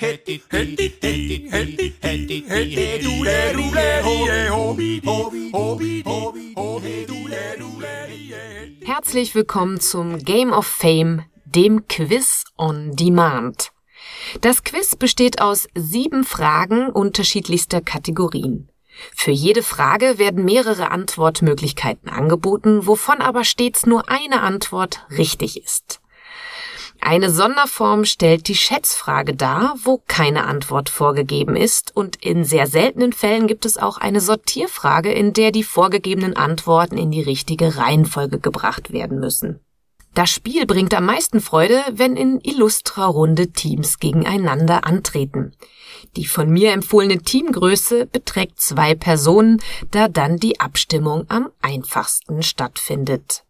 Herzlich willkommen zum Game of Fame, dem Quiz on Demand. Das Quiz besteht aus sieben Fragen unterschiedlichster Kategorien. Für jede Frage werden mehrere Antwortmöglichkeiten angeboten, wovon aber stets nur eine Antwort richtig ist. Eine Sonderform stellt die Schätzfrage dar, wo keine Antwort vorgegeben ist, und in sehr seltenen Fällen gibt es auch eine Sortierfrage, in der die vorgegebenen Antworten in die richtige Reihenfolge gebracht werden müssen. Das Spiel bringt am meisten Freude, wenn in illustrer Runde Teams gegeneinander antreten. Die von mir empfohlene Teamgröße beträgt zwei Personen, da dann die Abstimmung am einfachsten stattfindet.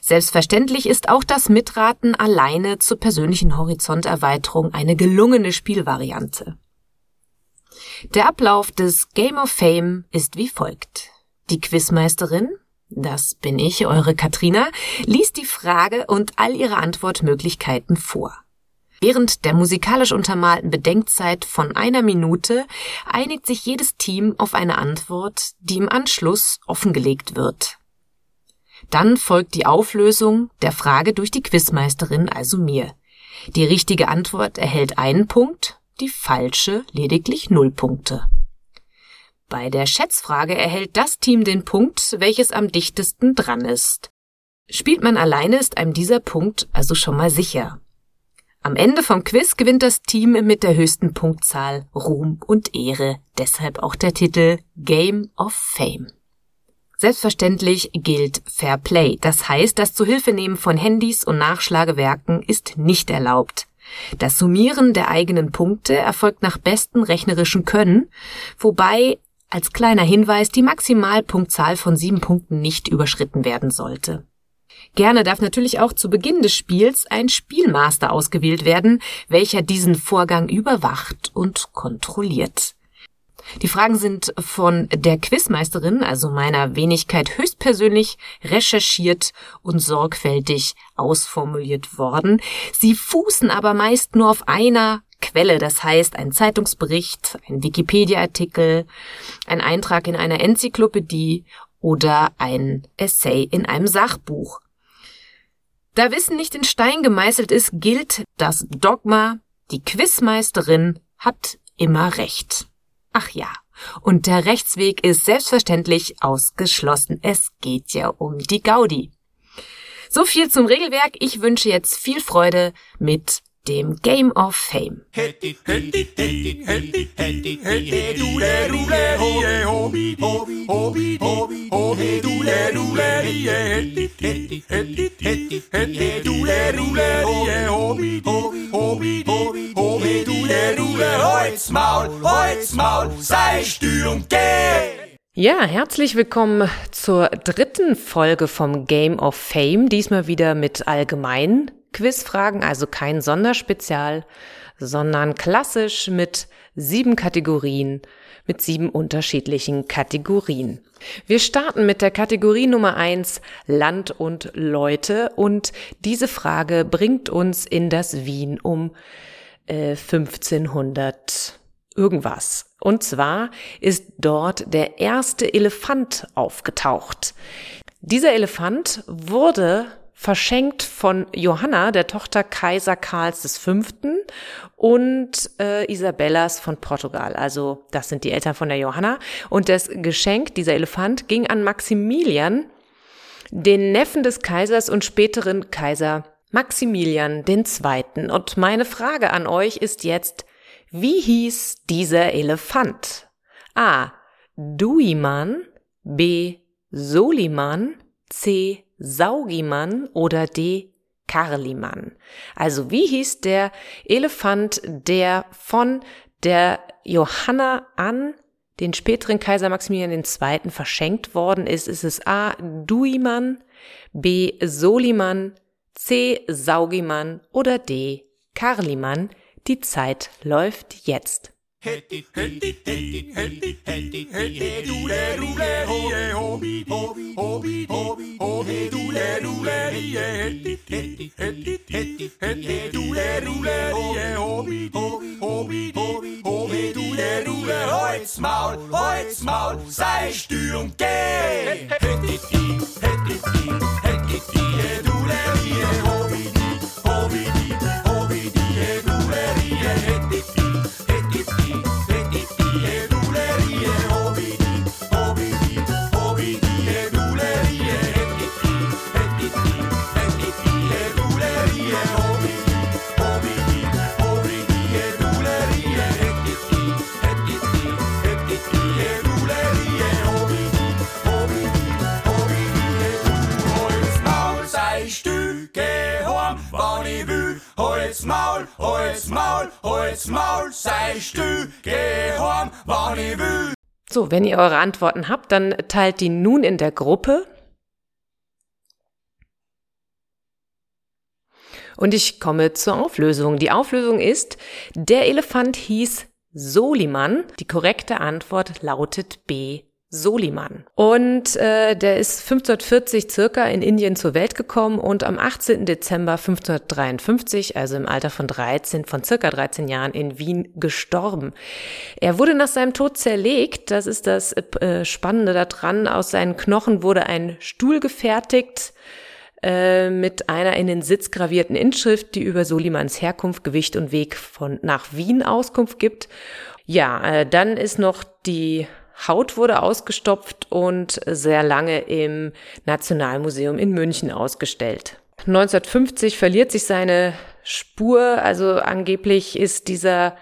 Selbstverständlich ist auch das Mitraten alleine zur persönlichen Horizonterweiterung eine gelungene Spielvariante. Der Ablauf des Game of Fame ist wie folgt. Die Quizmeisterin, das bin ich, eure Katrina, liest die Frage und all ihre Antwortmöglichkeiten vor. Während der musikalisch untermalten Bedenkzeit von einer Minute einigt sich jedes Team auf eine Antwort, die im Anschluss offengelegt wird. Dann folgt die Auflösung der Frage durch die Quizmeisterin, also mir. Die richtige Antwort erhält einen Punkt, die falsche lediglich null Punkte. Bei der Schätzfrage erhält das Team den Punkt, welches am dichtesten dran ist. Spielt man alleine, ist einem dieser Punkt also schon mal sicher. Am Ende vom Quiz gewinnt das Team mit der höchsten Punktzahl Ruhm und Ehre, deshalb auch der Titel Game of Fame. Selbstverständlich gilt Fair Play, das heißt, das Zuhilfenehmen von Handys und Nachschlagewerken ist nicht erlaubt. Das Summieren der eigenen Punkte erfolgt nach bestem rechnerischen Können, wobei als kleiner Hinweis die Maximalpunktzahl von sieben Punkten nicht überschritten werden sollte. Gerne darf natürlich auch zu Beginn des Spiels ein Spielmaster ausgewählt werden, welcher diesen Vorgang überwacht und kontrolliert. Die Fragen sind von der Quizmeisterin, also meiner Wenigkeit höchstpersönlich, recherchiert und sorgfältig ausformuliert worden. Sie fußen aber meist nur auf einer Quelle, das heißt ein Zeitungsbericht, ein Wikipedia-Artikel, ein Eintrag in einer Enzyklopädie oder ein Essay in einem Sachbuch. Da Wissen nicht in Stein gemeißelt ist, gilt das Dogma, die Quizmeisterin hat immer recht. Ach ja, und der Rechtsweg ist selbstverständlich ausgeschlossen. Es geht ja um die Gaudi. So viel zum Regelwerk. Ich wünsche jetzt viel Freude mit dem Game of Fame. Ja, herzlich willkommen zur dritten Folge vom Game of Fame, diesmal wieder mit allgemeinen Quizfragen, also kein Sonderspezial, sondern klassisch mit sieben Kategorien, mit sieben unterschiedlichen Kategorien. Wir starten mit der Kategorie Nummer eins Land und Leute und diese Frage bringt uns in das Wien um äh, 1500 irgendwas. Und zwar ist dort der erste Elefant aufgetaucht. Dieser Elefant wurde verschenkt von Johanna, der Tochter Kaiser Karls V. und äh, Isabellas von Portugal. Also das sind die Eltern von der Johanna. Und das Geschenk, dieser Elefant, ging an Maximilian, den Neffen des Kaisers und späteren Kaiser Maximilian II. Und meine Frage an euch ist jetzt, wie hieß dieser Elefant? A. Duiman, B. Soliman, C. Saugimann oder D. Karlimann. Also wie hieß der Elefant, der von der Johanna an den späteren Kaiser Maximilian II. verschenkt worden ist? Ist es A. Duimann, B. Soliman, C. Saugimann oder D. Karlimann? Die Zeit läuft jetzt. Holz Maul, Holz Maul, sei Stürm, geh! Maul, sei Stücke Horn, wann ich will. So, wenn ihr eure Antworten habt, dann teilt die nun in der Gruppe. Und ich komme zur Auflösung. Die Auflösung ist, der Elefant hieß Soliman. Die korrekte Antwort lautet B. Soliman. Und äh, der ist 1540 circa in Indien zur Welt gekommen und am 18. Dezember 1553, also im Alter von 13, von circa 13 Jahren in Wien gestorben. Er wurde nach seinem Tod zerlegt, das ist das äh, Spannende daran. Aus seinen Knochen wurde ein Stuhl gefertigt äh, mit einer in den Sitz gravierten Inschrift, die über Solimans Herkunft, Gewicht und Weg von nach Wien Auskunft gibt. Ja, äh, dann ist noch die Haut wurde ausgestopft und sehr lange im Nationalmuseum in München ausgestellt. 1950 verliert sich seine Spur, also angeblich ist dieser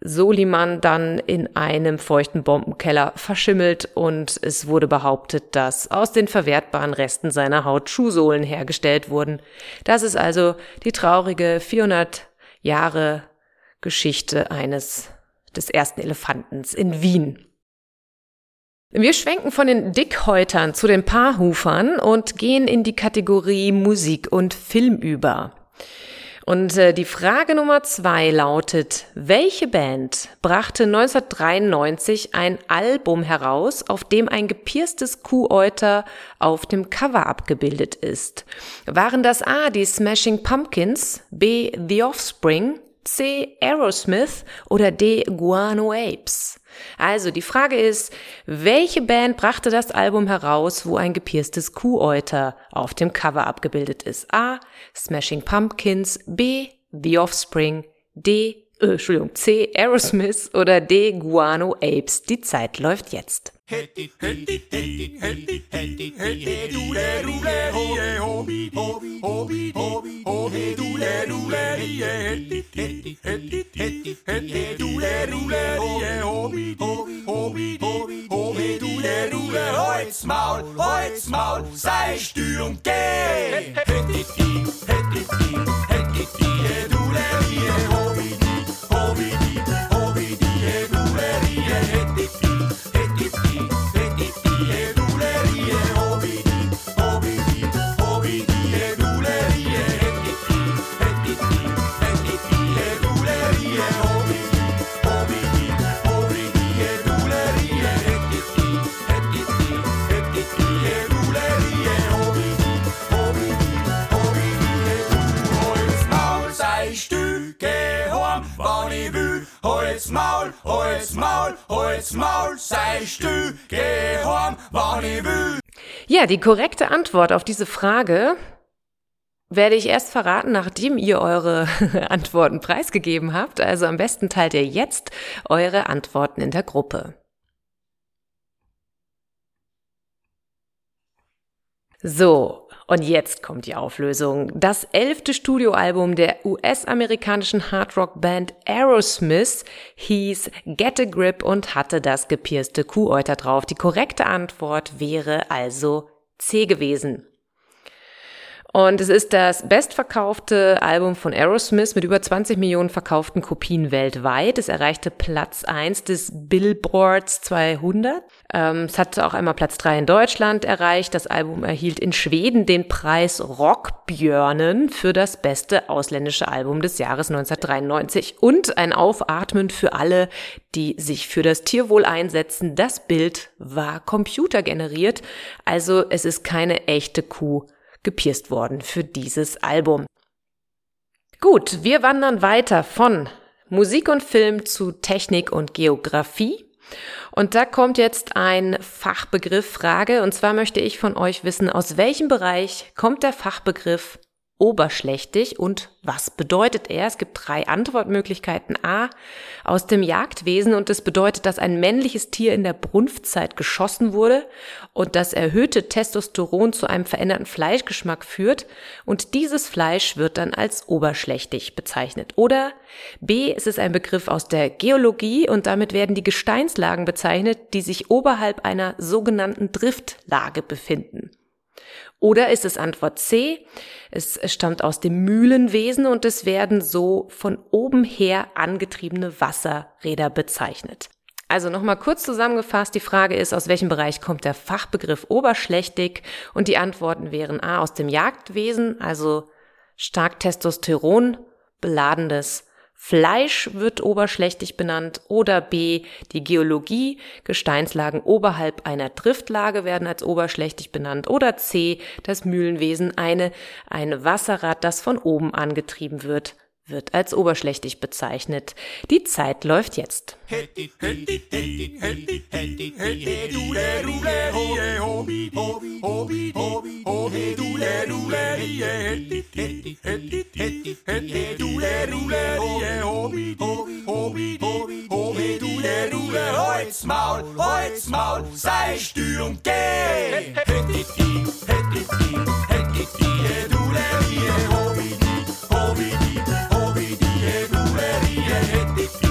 Soliman dann in einem feuchten Bombenkeller verschimmelt und es wurde behauptet, dass aus den verwertbaren Resten seiner Haut Schuhsohlen hergestellt wurden. Das ist also die traurige 400 Jahre Geschichte eines des ersten Elefantens in Wien. Wir schwenken von den Dickhäutern zu den Paarhufern und gehen in die Kategorie Musik und Film über. Und äh, die Frage Nummer zwei lautet, welche Band brachte 1993 ein Album heraus, auf dem ein gepierstes Kuhäuter auf dem Cover abgebildet ist? Waren das A, die Smashing Pumpkins, B, The Offspring, C. Aerosmith oder D. Guano Apes? Also die Frage ist, welche Band brachte das Album heraus, wo ein gepierstes Kuhäuter auf dem Cover abgebildet ist? A. Smashing Pumpkins, B. The Offspring, D. Äh, Entschuldigung, C. Aerosmith oder D. Guano Apes. Die Zeit läuft jetzt. Hättet die, hättet, hättet, hättet, hättet, du le, du le, ho, hobi, hobi, hobi, hobi, hobi, du le, du le, hättet, hättet, hättet, hättet, hättet, du le, du le, hobi, hobi, hobi, hobi, hobi, du le, du le, Holz Maul, Holz Maul, sei Stürm, geh! Hättet die, hättet Sei Stücke Horn, wann ich will. Ja, die korrekte Antwort auf diese Frage werde ich erst verraten, nachdem ihr eure Antworten preisgegeben habt. Also am besten teilt ihr jetzt eure Antworten in der Gruppe. So, und jetzt kommt die Auflösung. Das elfte Studioalbum der US-amerikanischen Hardrock-Band Aerosmith hieß Get a Grip und hatte das gepierste Kuhäuter drauf. Die korrekte Antwort wäre also C gewesen. Und es ist das bestverkaufte Album von Aerosmith mit über 20 Millionen verkauften Kopien weltweit. Es erreichte Platz 1 des Billboards 200. Ähm, es hatte auch einmal Platz 3 in Deutschland erreicht. Das Album erhielt in Schweden den Preis Rockbjörnen für das beste ausländische Album des Jahres 1993 und ein Aufatmen für alle, die sich für das Tierwohl einsetzen. Das Bild war computergeneriert, also es ist keine echte Kuh gepierst worden für dieses Album. Gut, wir wandern weiter von Musik und Film zu Technik und Geografie. Und da kommt jetzt ein Fachbegriff Frage. Und zwar möchte ich von euch wissen, aus welchem Bereich kommt der Fachbegriff oberschlächtig und was bedeutet er? Es gibt drei Antwortmöglichkeiten. A, aus dem Jagdwesen und das bedeutet, dass ein männliches Tier in der Brunftzeit geschossen wurde und das erhöhte Testosteron zu einem veränderten Fleischgeschmack führt und dieses Fleisch wird dann als oberschlächtig bezeichnet. Oder B, es ist ein Begriff aus der Geologie und damit werden die Gesteinslagen bezeichnet, die sich oberhalb einer sogenannten Driftlage befinden. Oder ist es Antwort C? Es stammt aus dem Mühlenwesen und es werden so von oben her angetriebene Wasserräder bezeichnet. Also nochmal kurz zusammengefasst, die Frage ist, aus welchem Bereich kommt der Fachbegriff oberschlächtig? Und die Antworten wären A aus dem Jagdwesen, also stark Testosteron beladenes Fleisch wird oberschlächtig benannt oder B, die Geologie, Gesteinslagen oberhalb einer Driftlage werden als oberschlächtig benannt oder C, das Mühlenwesen, eine, ein Wasserrad, das von oben angetrieben wird, wird als oberschlächtig bezeichnet. Die Zeit läuft jetzt. Holz, Maul, Holz, Maul, sei stür und geh. Maul,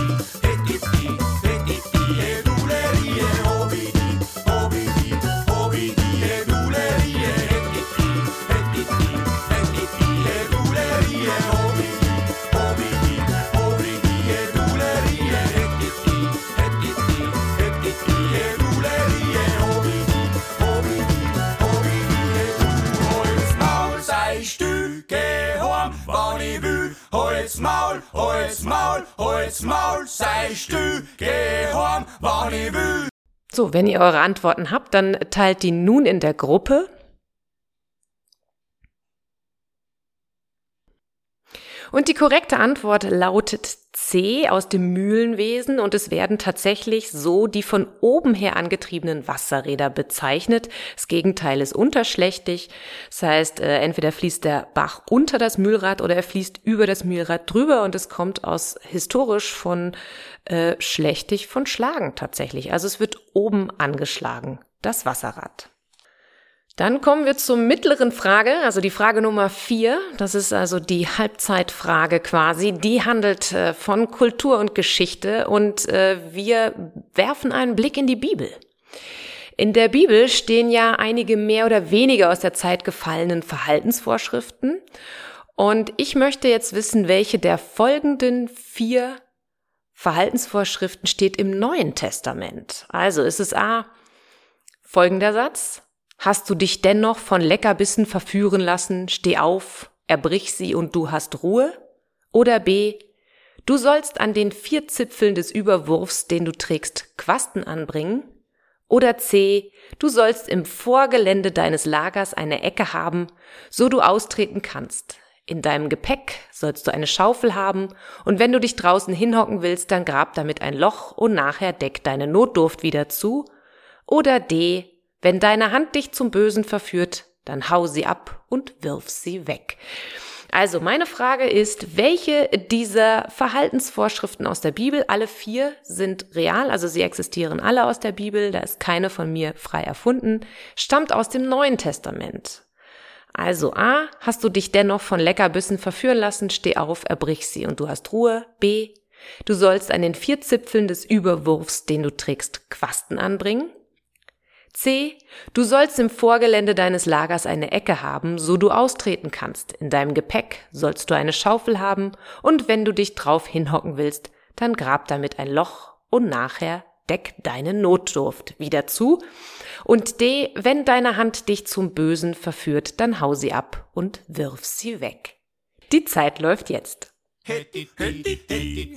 Holz, Maul, sei stü, geh heim, wann ich will. So, wenn ihr eure Antworten habt, dann teilt die nun in der Gruppe. Und die korrekte Antwort lautet C aus dem Mühlenwesen und es werden tatsächlich so die von oben her angetriebenen Wasserräder bezeichnet. Das Gegenteil ist unterschlächtig. Das heißt, äh, entweder fließt der Bach unter das Mühlrad oder er fließt über das Mühlrad drüber und es kommt aus historisch von äh, schlechtig von Schlagen tatsächlich. Also es wird oben angeschlagen, das Wasserrad. Dann kommen wir zur mittleren Frage, also die Frage Nummer vier. Das ist also die Halbzeitfrage quasi. Die handelt äh, von Kultur und Geschichte und äh, wir werfen einen Blick in die Bibel. In der Bibel stehen ja einige mehr oder weniger aus der Zeit gefallenen Verhaltensvorschriften. Und ich möchte jetzt wissen, welche der folgenden vier Verhaltensvorschriften steht im Neuen Testament. Also ist es A, folgender Satz. Hast du dich dennoch von Leckerbissen verführen lassen, steh auf, erbrich sie und du hast Ruhe? Oder B, du sollst an den vier Zipfeln des Überwurfs, den du trägst, Quasten anbringen? Oder C, du sollst im Vorgelände deines Lagers eine Ecke haben, so du austreten kannst. In deinem Gepäck sollst du eine Schaufel haben, und wenn du dich draußen hinhocken willst, dann grab damit ein Loch und nachher deck deine Notdurft wieder zu. Oder D, wenn deine Hand dich zum Bösen verführt, dann hau sie ab und wirf sie weg. Also meine Frage ist, welche dieser Verhaltensvorschriften aus der Bibel, alle vier sind real, also sie existieren alle aus der Bibel, da ist keine von mir frei erfunden, stammt aus dem Neuen Testament. Also A, hast du dich dennoch von Leckerbissen verführen lassen, steh auf, erbrich sie und du hast Ruhe. B, du sollst an den vier Zipfeln des Überwurfs, den du trägst, Quasten anbringen. C. Du sollst im Vorgelände deines Lagers eine Ecke haben, so du austreten kannst. In deinem Gepäck sollst du eine Schaufel haben und wenn du dich drauf hinhocken willst, dann grab damit ein Loch und nachher deck deine Notdurft wieder zu. Und D. Wenn deine Hand dich zum Bösen verführt, dann hau sie ab und wirf sie weg. Die Zeit läuft jetzt. Hetti, hetti, hetti,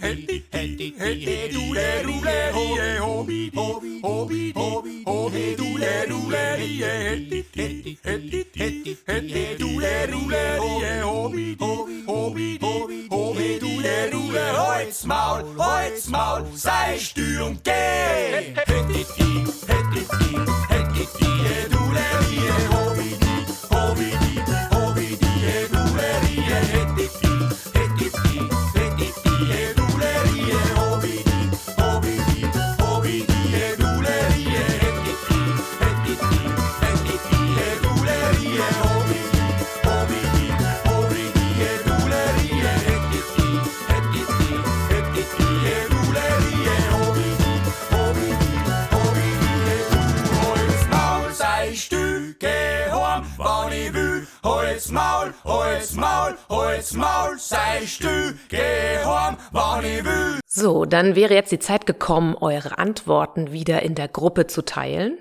So, dann wäre jetzt die Zeit gekommen, eure Antworten wieder in der Gruppe zu teilen.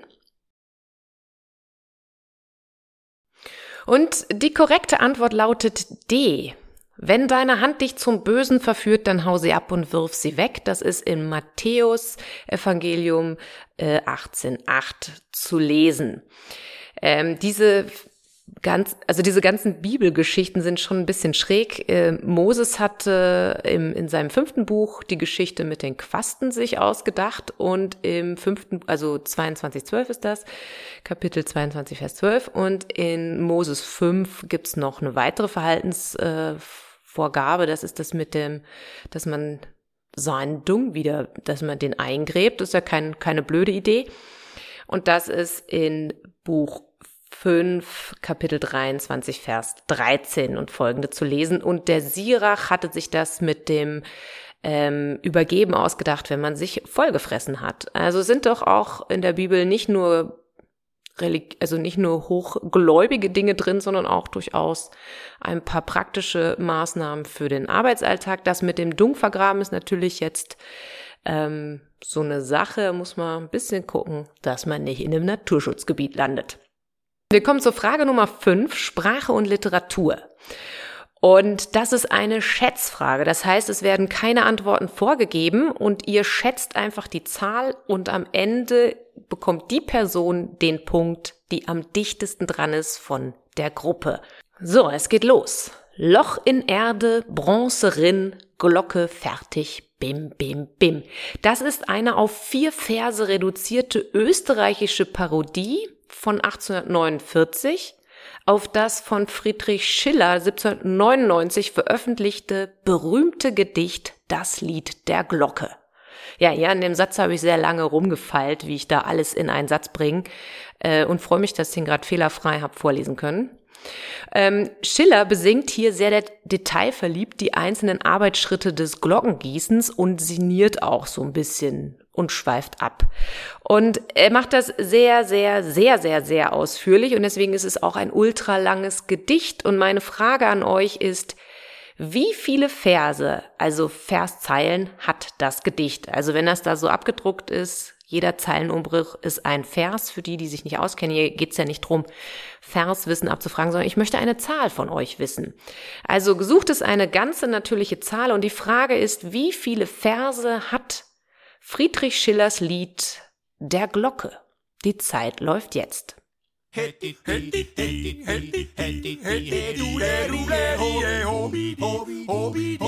Und die korrekte Antwort lautet D. Wenn deine Hand dich zum Bösen verführt, dann hau sie ab und wirf sie weg. Das ist in Matthäus Evangelium äh, 18.8 zu lesen. Ähm, diese ganz, also diese ganzen Bibelgeschichten sind schon ein bisschen schräg. Äh, Moses hatte im, in seinem fünften Buch die Geschichte mit den Quasten sich ausgedacht und im fünften, also 22.12 ist das, Kapitel 22, Vers 12 und in Moses 5 gibt's noch eine weitere Verhaltensvorgabe, das ist das mit dem, dass man seinen Dung wieder, dass man den eingräbt, das ist ja kein, keine blöde Idee. Und das ist in Buch 5, Kapitel 23, Vers 13 und folgende zu lesen. Und der Sirach hatte sich das mit dem ähm, Übergeben ausgedacht, wenn man sich vollgefressen hat. Also sind doch auch in der Bibel nicht nur also nicht nur hochgläubige Dinge drin, sondern auch durchaus ein paar praktische Maßnahmen für den Arbeitsalltag. Das mit dem Dung ist natürlich jetzt ähm, so eine Sache, muss man ein bisschen gucken, dass man nicht in einem Naturschutzgebiet landet. Wir kommen zur Frage Nummer 5, Sprache und Literatur. Und das ist eine Schätzfrage. Das heißt, es werden keine Antworten vorgegeben und ihr schätzt einfach die Zahl und am Ende bekommt die Person den Punkt, die am dichtesten dran ist von der Gruppe. So, es geht los. Loch in Erde, Bronzerin, Glocke fertig, bim, bim, bim. Das ist eine auf vier Verse reduzierte österreichische Parodie von 1849 auf das von Friedrich Schiller 1799 veröffentlichte berühmte Gedicht Das Lied der Glocke. Ja, ja, in dem Satz habe ich sehr lange rumgefeilt, wie ich da alles in einen Satz bringe äh, und freue mich, dass ich ihn gerade fehlerfrei habe vorlesen können. Ähm, Schiller besingt hier sehr detailverliebt die einzelnen Arbeitsschritte des Glockengießens und sinniert auch so ein bisschen und schweift ab. Und er macht das sehr, sehr, sehr, sehr, sehr ausführlich und deswegen ist es auch ein ultralanges Gedicht. Und meine Frage an euch ist, wie viele Verse, also Verszeilen, hat das Gedicht? Also wenn das da so abgedruckt ist, jeder Zeilenumbruch ist ein Vers. Für die, die sich nicht auskennen, hier geht's ja nicht drum, Verswissen abzufragen, sondern ich möchte eine Zahl von euch wissen. Also gesucht ist eine ganze natürliche Zahl und die Frage ist, wie viele Verse hat Friedrich Schillers Lied Der Glocke. Die Zeit läuft jetzt. Hetti, hetti, hetti, hetti, hetti, hetti, hobi,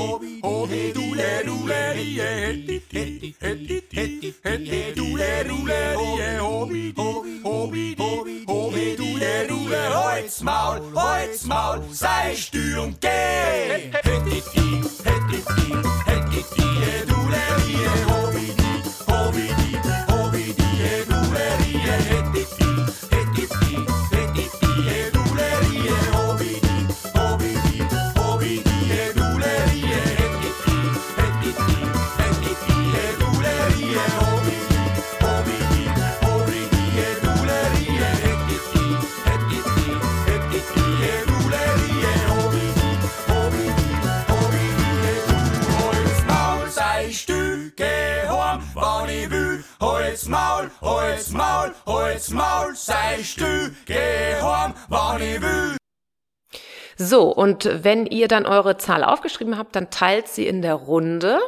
So, und wenn ihr dann eure Zahl aufgeschrieben habt, dann teilt sie in der Runde.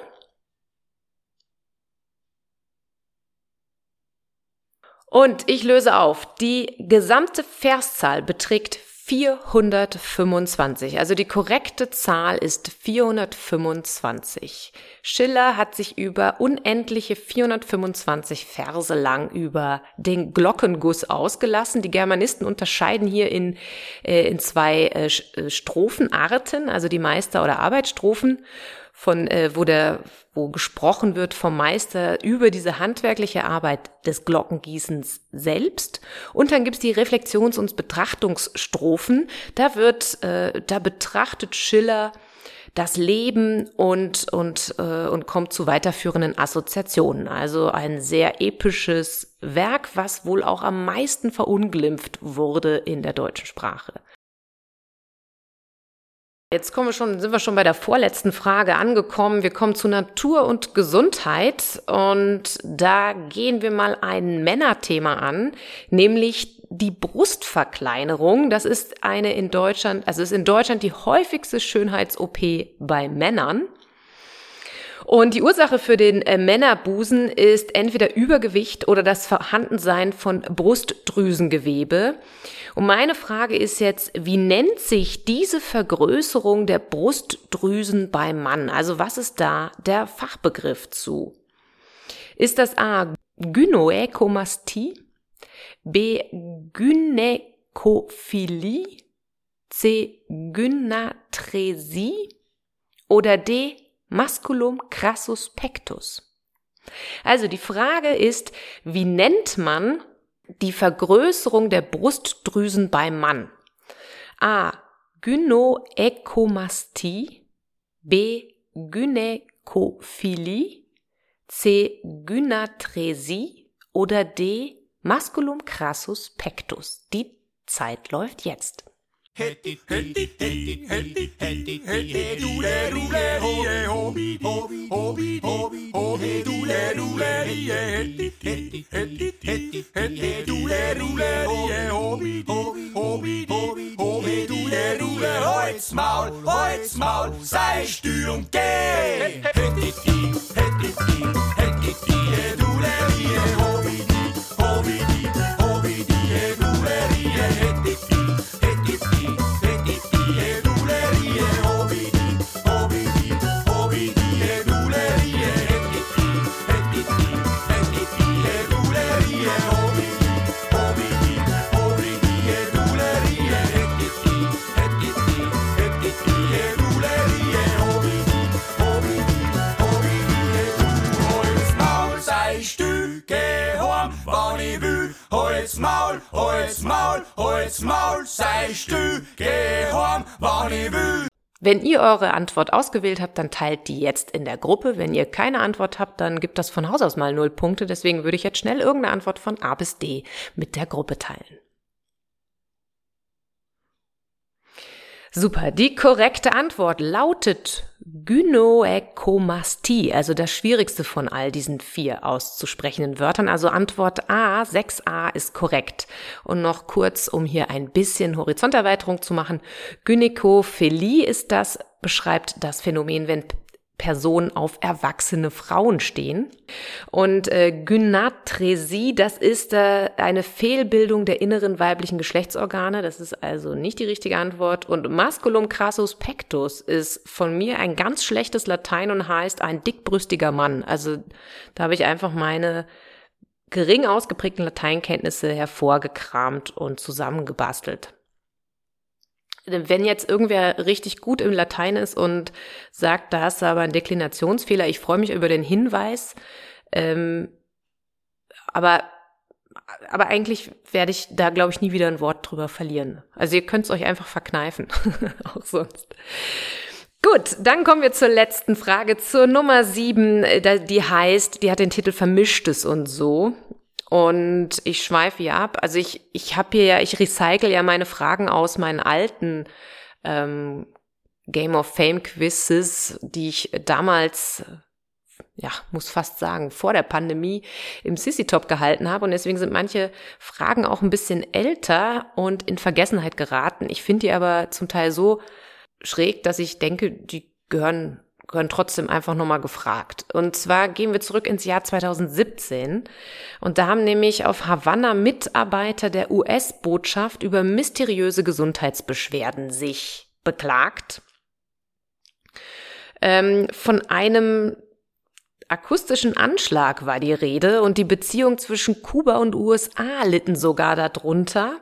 Und ich löse auf. Die gesamte Verszahl beträgt 425. Also die korrekte Zahl ist 425. Schiller hat sich über unendliche 425 Verse lang über den Glockenguss ausgelassen. Die Germanisten unterscheiden hier in, äh, in zwei äh, äh Strophenarten, also die Meister- oder Arbeitsstrophen von äh, wo der wo gesprochen wird vom Meister über diese handwerkliche Arbeit des Glockengießens selbst. Und dann gibt's die Reflexions- und Betrachtungsstrophen. Da wird äh, da betrachtet Schiller das Leben und und äh, und kommt zu weiterführenden Assoziationen. Also ein sehr episches Werk was wohl auch am meisten verunglimpft wurde in der deutschen Sprache Jetzt kommen wir schon, sind wir schon bei der vorletzten Frage angekommen. Wir kommen zu Natur und Gesundheit und da gehen wir mal ein Männerthema an, nämlich die Brustverkleinerung. Das ist eine in Deutschland, also ist in Deutschland die häufigste Schönheits-OP bei Männern. Und die Ursache für den äh, Männerbusen ist entweder Übergewicht oder das Vorhandensein von Brustdrüsengewebe. Und meine Frage ist jetzt, wie nennt sich diese Vergrößerung der Brustdrüsen beim Mann? Also was ist da der Fachbegriff zu? Ist das A. Gynoäkomastie? B. Gynäkophilie? C. Gynatresie? Oder D. Masculum crassus pectus? Also die Frage ist, wie nennt man die Vergrößerung der Brustdrüsen beim Mann. A. Gynoäkomastie. B. Gynäkophilie. C. Gynatresie. Oder D. Masculum crassus pectus. Die Zeit läuft jetzt. Hätti, hätti, hätti, hätti, hätti, hätti, du le rule ho, hobi, hobi, hobi, hobi, hobi, du le rule hätti, hätti, hätti, hätti, hätti, du le rule hobi, hobi, hobi, hobi, hobi, du le rule Holz Maul, Holz Maul, sei Stürm, geh! Hätti, hätti, hätti, hätti, du le hobi, Holz Maul, sei still, geh heim, wann ich will. Wenn ihr eure Antwort ausgewählt habt, dann teilt die jetzt in der Gruppe. Wenn ihr keine Antwort habt, dann gibt das von Haus aus mal null Punkte. Deswegen würde ich jetzt schnell irgendeine Antwort von A bis D mit der Gruppe teilen. Super. Die korrekte Antwort lautet Gynoäkomastie, also das schwierigste von all diesen vier auszusprechenden Wörtern. Also Antwort A, 6a ist korrekt. Und noch kurz, um hier ein bisschen Horizonterweiterung zu machen. Gynäkophilie ist das, beschreibt das Phänomen, wenn Personen auf erwachsene Frauen stehen. Und äh, Gynatresie, das ist äh, eine Fehlbildung der inneren weiblichen Geschlechtsorgane. Das ist also nicht die richtige Antwort. Und Masculum crassus pectus ist von mir ein ganz schlechtes Latein und heißt ein dickbrüstiger Mann. Also da habe ich einfach meine gering ausgeprägten Lateinkenntnisse hervorgekramt und zusammengebastelt wenn jetzt irgendwer richtig gut im Latein ist und sagt, da hast du aber einen Deklinationsfehler, ich freue mich über den Hinweis. Ähm, aber, aber eigentlich werde ich da, glaube ich, nie wieder ein Wort drüber verlieren. Also ihr könnt es euch einfach verkneifen, auch sonst. Gut, dann kommen wir zur letzten Frage, zur Nummer sieben, äh, die heißt, die hat den Titel Vermischtes und so. Und ich schweife hier ab. Also ich, ich habe hier ja, ich recycle ja meine Fragen aus meinen alten ähm, Game of Fame Quizzes, die ich damals ja, muss fast sagen, vor der Pandemie im Sissy-Top gehalten habe. Und deswegen sind manche Fragen auch ein bisschen älter und in Vergessenheit geraten. Ich finde die aber zum Teil so schräg, dass ich denke, die gehören gehören trotzdem einfach nochmal gefragt. Und zwar gehen wir zurück ins Jahr 2017 und da haben nämlich auf Havanna Mitarbeiter der US-Botschaft über mysteriöse Gesundheitsbeschwerden sich beklagt. Ähm, von einem akustischen Anschlag war die Rede und die Beziehung zwischen Kuba und USA litten sogar darunter.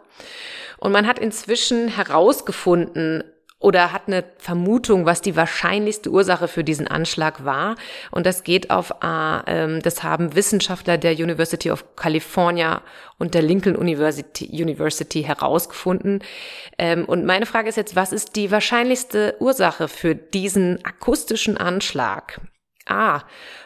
Und man hat inzwischen herausgefunden, oder hat eine Vermutung, was die wahrscheinlichste Ursache für diesen Anschlag war. Und das geht auf, äh, das haben Wissenschaftler der University of California und der Lincoln University, University herausgefunden. Ähm, und meine Frage ist jetzt, was ist die wahrscheinlichste Ursache für diesen akustischen Anschlag? A.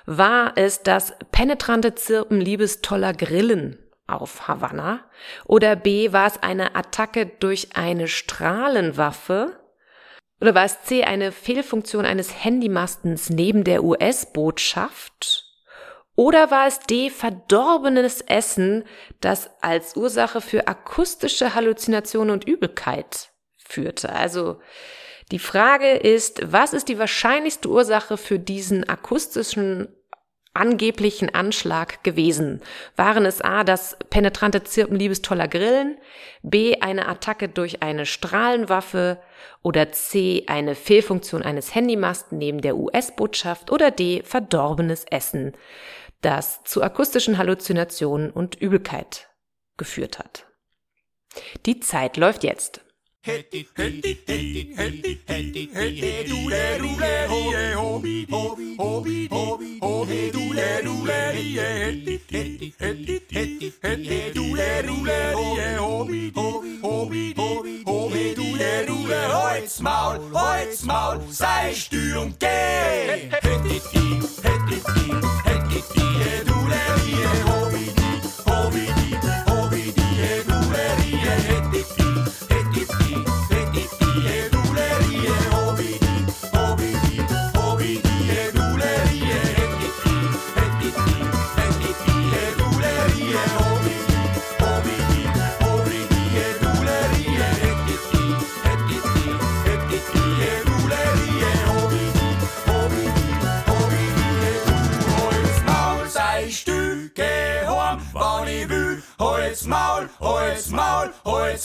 War es das penetrante Zirpen liebestoller Grillen auf Havanna? Oder B. War es eine Attacke durch eine Strahlenwaffe? Oder war es C, eine Fehlfunktion eines Handymastens neben der US-Botschaft? Oder war es D, verdorbenes Essen, das als Ursache für akustische Halluzinationen und Übelkeit führte? Also die Frage ist, was ist die wahrscheinlichste Ursache für diesen akustischen angeblichen Anschlag gewesen? Waren es A, das penetrante Zirpen liebestoller Grillen, B, eine Attacke durch eine Strahlenwaffe oder C, eine Fehlfunktion eines Handymasten neben der US-Botschaft oder D, verdorbenes Essen, das zu akustischen Halluzinationen und Übelkeit geführt hat? Die Zeit läuft jetzt. Hätti, hätti, hätti, hätti, hätti, hätti, dule, dule, ho, hobi, hobi, hobi, hobi, hobi, dule, dule, hätti, hätti, hätti, hätti, hätti, dule, dule, hobi, hobi, hobi, hobi, hobi, dule, dule, Holz, Maul, Holz, Maul, sei und geh. Hätti,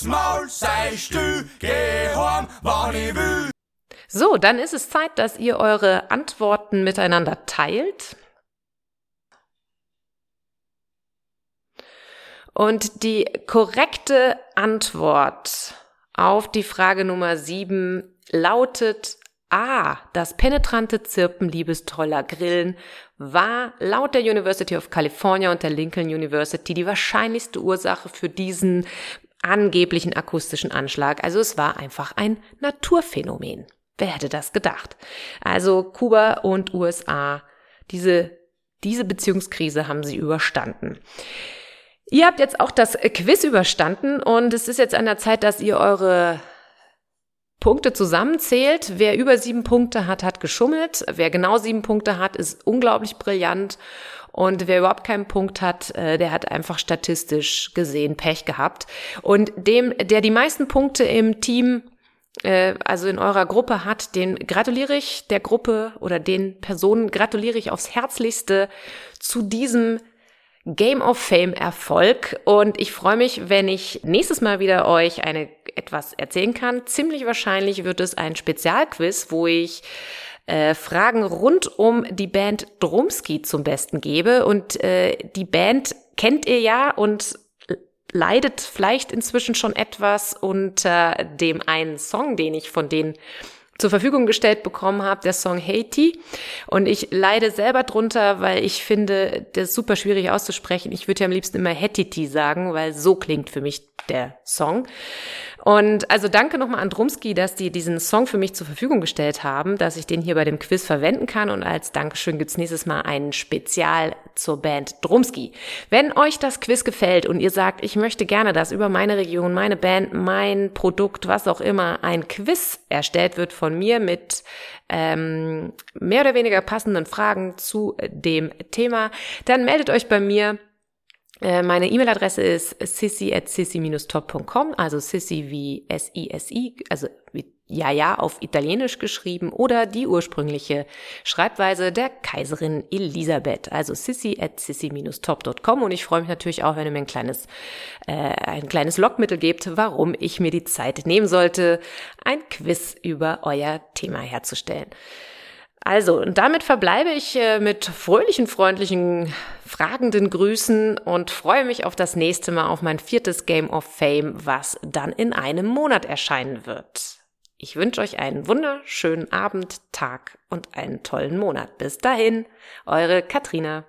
Holz, Maul, sei stü, geh heim, wann ich will. So, dann ist es Zeit, dass ihr eure Antworten miteinander teilt. Und die korrekte Antwort auf die Frage Nummer 7 lautet A. Das penetrante Zirpen liebestoller Grillen war laut der University of California und der Lincoln University die wahrscheinlichste Ursache für diesen angeblichen akustischen Anschlag. Also es war einfach ein Naturphänomen. Wer hätte das gedacht? Also Kuba und USA, diese, diese Beziehungskrise haben sie überstanden. Ihr habt jetzt auch das Quiz überstanden und es ist jetzt an der Zeit, dass ihr eure Punkte zusammenzählt. Wer über sieben Punkte hat, hat geschummelt. Wer genau sieben Punkte hat, ist unglaublich brillant. Und wer überhaupt keinen Punkt hat, äh, der hat einfach statistisch gesehen Pech gehabt. Und dem, der die meisten Punkte im Team, äh, also in eurer Gruppe hat, den gratuliere ich der Gruppe oder den Personen gratuliere ich aufs Herzlichste zu diesem Game of Fame Erfolg und ich freue mich, wenn ich nächstes Mal wieder euch eine etwas erzählen kann. Ziemlich wahrscheinlich wird es ein Spezialquiz, wo ich äh, Fragen rund um die Band Drumski zum Besten gebe und äh, die Band kennt ihr ja und leidet vielleicht inzwischen schon etwas unter dem einen Song, den ich von denen zur Verfügung gestellt bekommen habe, der Song Haiti. Und ich leide selber drunter, weil ich finde, das ist super schwierig auszusprechen. Ich würde ja am liebsten immer Hattiti sagen, weil so klingt für mich der Song. Und also danke nochmal an Drumski, dass die diesen Song für mich zur Verfügung gestellt haben, dass ich den hier bei dem Quiz verwenden kann. Und als Dankeschön gibt's nächstes Mal ein Spezial zur Band Drumski. Wenn euch das Quiz gefällt und ihr sagt, ich möchte gerne, dass über meine Region, meine Band, mein Produkt, was auch immer, ein Quiz erstellt wird von mir mit ähm, mehr oder weniger passenden Fragen zu dem Thema, dann meldet euch bei mir. Äh, meine E-Mail-Adresse ist sissy at sissy-top.com, also sissy wie S-I-S-I, also wie ja, ja auf Italienisch geschrieben oder die ursprüngliche Schreibweise der Kaiserin Elisabeth, also sissy at sissy-top.com und ich freue mich natürlich auch, wenn ihr mir ein kleines, äh, ein kleines Lockmittel gebt, warum ich mir die Zeit nehmen sollte, ein Quiz über euer Thema herzustellen. Also, und damit verbleibe ich äh, mit fröhlichen, freundlichen, fragenden Grüßen und freue mich auf das nächste Mal auf mein viertes Game of Fame, was dann in einem Monat erscheinen wird. Ich wünsche euch einen wunderschönen Abend, Tag und einen tollen Monat. Bis dahin, eure Katrina.